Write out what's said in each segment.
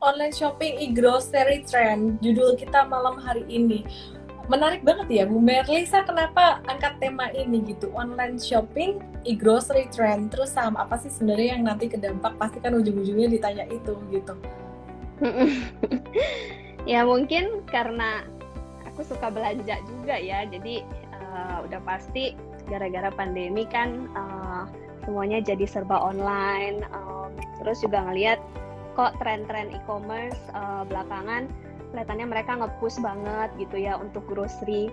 online shopping e-grocery trend. Judul kita malam hari ini. Menarik banget ya Bu Merlisa kenapa angkat tema ini gitu? Online shopping e-grocery trend. Terus sama apa sih sebenarnya yang nanti kedampak? Pasti kan ujung-ujungnya ditanya itu gitu. ya mungkin karena aku suka belanja juga ya. Jadi uh, udah pasti gara-gara pandemi kan uh, semuanya jadi serba online. Um, terus juga ngelihat kok tren-tren e-commerce uh, belakangan kelihatannya mereka nge-push banget gitu ya untuk grocery.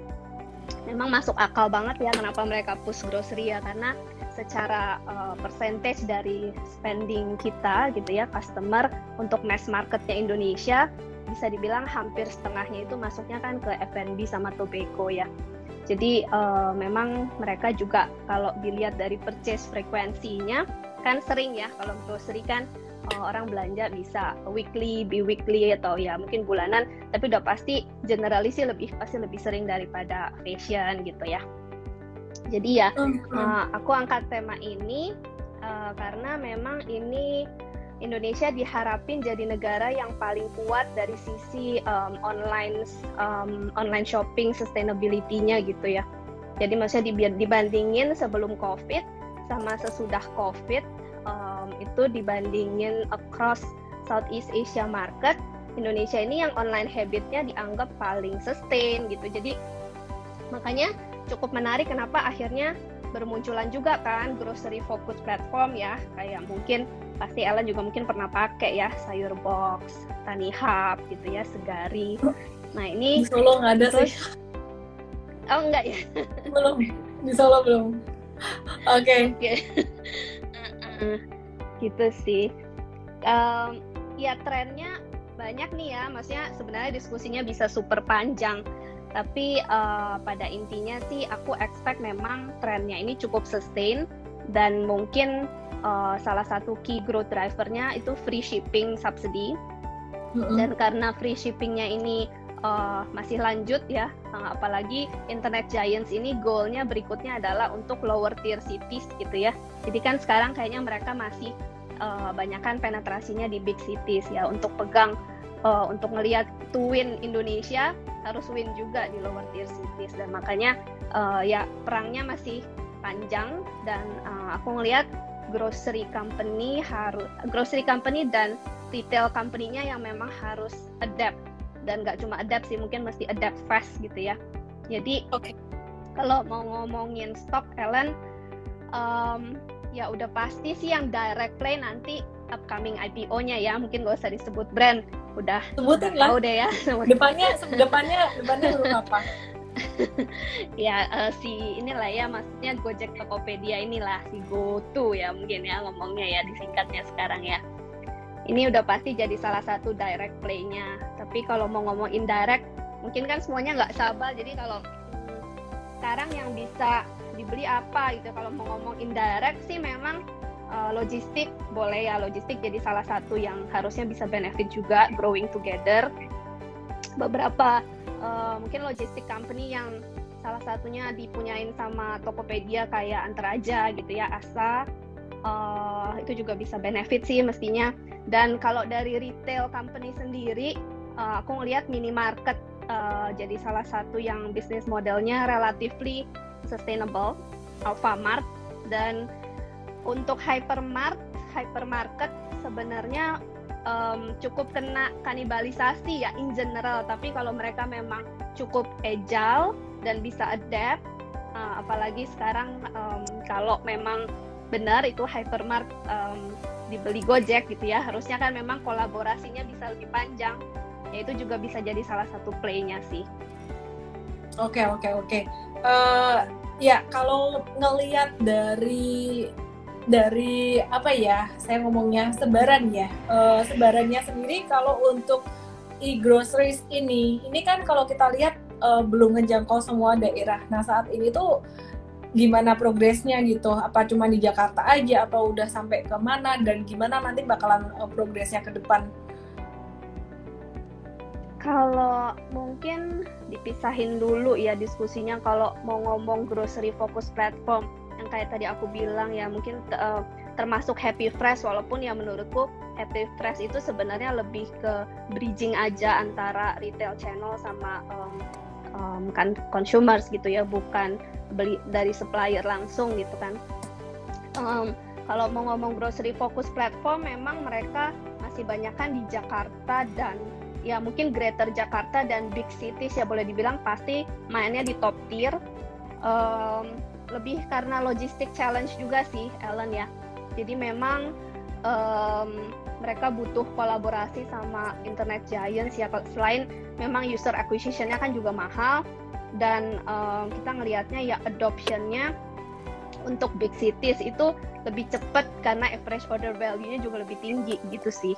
Memang masuk akal banget ya kenapa mereka push grocery ya karena secara uh, percentage dari spending kita gitu ya customer untuk mass marketnya Indonesia bisa dibilang hampir setengahnya itu masuknya kan ke F&B sama tobacco ya. Jadi uh, memang mereka juga kalau dilihat dari purchase frekuensinya kan sering ya kalau grocery kan uh, orang belanja bisa weekly, bi-weekly atau ya mungkin bulanan, tapi udah pasti generalis sih lebih pasti lebih sering daripada fashion gitu ya. Jadi ya uh, aku angkat tema ini uh, karena memang ini Indonesia diharapin jadi negara yang paling kuat dari sisi um, online um, online shopping sustainability-nya gitu ya. Jadi maksudnya dibandingin sebelum COVID sama sesudah COVID um, itu dibandingin across Southeast Asia market, Indonesia ini yang online habitnya dianggap paling sustain gitu. Jadi makanya cukup menarik kenapa akhirnya bermunculan juga kan grocery focus platform ya kayak mungkin pasti Ellen juga mungkin pernah pakai ya sayur box, tani hub gitu ya, segari. Nah ini di Solo nggak ada terus, sih. Oh enggak ya? belum di Solo belum. Oke. Okay. Gitu sih. Um, ya trennya banyak nih ya, maksudnya sebenarnya diskusinya bisa super panjang. Tapi uh, pada intinya sih aku expect memang trennya ini cukup sustain dan mungkin uh, salah satu key growth drivernya itu free shipping subsidy mm-hmm. dan karena free shippingnya ini uh, masih lanjut ya. Uh, apalagi internet giants ini goalnya berikutnya adalah untuk lower tier cities gitu ya. Jadi kan sekarang kayaknya mereka masih uh, banyakkan penetrasinya di big cities ya. Untuk pegang uh, untuk ngelihat to win Indonesia harus win juga di lower tier cities. Dan makanya uh, ya perangnya masih panjang dan uh, aku ngelihat grocery company harus grocery company dan retail company-nya yang memang harus adapt dan nggak cuma adapt sih mungkin mesti adapt fast gitu ya. Jadi okay. kalau mau ngomongin stok Ellen um, ya udah pasti sih yang direct play nanti upcoming IPO-nya ya. Mungkin gak usah disebut brand. Udah sebutin lah. udah ya. Depannya depannya depannya apa. Ya uh, si inilah ya maksudnya Gojek Tokopedia inilah si GoTo ya mungkin ya ngomongnya ya disingkatnya sekarang ya ini udah pasti jadi salah satu direct play-nya. Tapi kalau mau ngomong indirect mungkin kan semuanya nggak sabar jadi kalau sekarang yang bisa dibeli apa gitu? Kalau mau ngomong indirect sih memang uh, logistik. Boleh ya logistik jadi salah satu yang harusnya bisa benefit juga growing together. Beberapa uh, mungkin logistik company yang salah satunya dipunyain sama Tokopedia kayak Antaraja gitu ya Asa uh, itu juga bisa benefit sih mestinya. Dan kalau dari retail company sendiri uh, aku ngelihat minimarket uh, jadi salah satu yang bisnis modelnya relatively sustainable Alfamart. Dan untuk hypermart hypermarket sebenarnya um, cukup kena kanibalisasi ya in general. Tapi kalau mereka memang cukup agile dan bisa adapt uh, apalagi sekarang um, kalau memang benar itu hypermart um, dibeli Gojek gitu ya. Harusnya kan memang kolaborasinya bisa lebih panjang. Ya itu juga bisa jadi salah satu playnya sih. Oke okay, oke okay, oke. Okay. uh, ya kalau ngelihat dari dari apa ya saya ngomongnya sebaran ya. Uh, sebarannya sendiri kalau untuk e-groceries ini ini kan kalau kita lihat uh, belum menjangkau semua daerah. Nah saat ini tuh gimana progresnya gitu. Apa cuma di Jakarta aja atau udah sampai ke mana dan gimana nanti bakalan uh, progresnya ke depan? Kalau mungkin dipisahin dulu ya diskusinya kalau mau ngomong grocery focus platform yang kayak tadi aku bilang ya mungkin uh, termasuk Happy Fresh walaupun ya menurutku Active Fresh itu sebenarnya lebih ke bridging aja antara retail channel sama um, um, kan consumers gitu ya, bukan beli dari supplier langsung gitu kan. Um, kalau mau ngomong grocery focus platform, memang mereka masih banyak kan di Jakarta dan ya mungkin Greater Jakarta dan big cities ya boleh dibilang pasti mainnya di top tier. Um, lebih karena logistik challenge juga sih, Ellen ya. Jadi memang um, mereka butuh kolaborasi sama internet giants ya selain memang user acquisitionnya kan juga mahal dan um, kita ngelihatnya ya adoptionnya untuk big cities itu lebih cepat karena average order value-nya juga lebih tinggi gitu sih.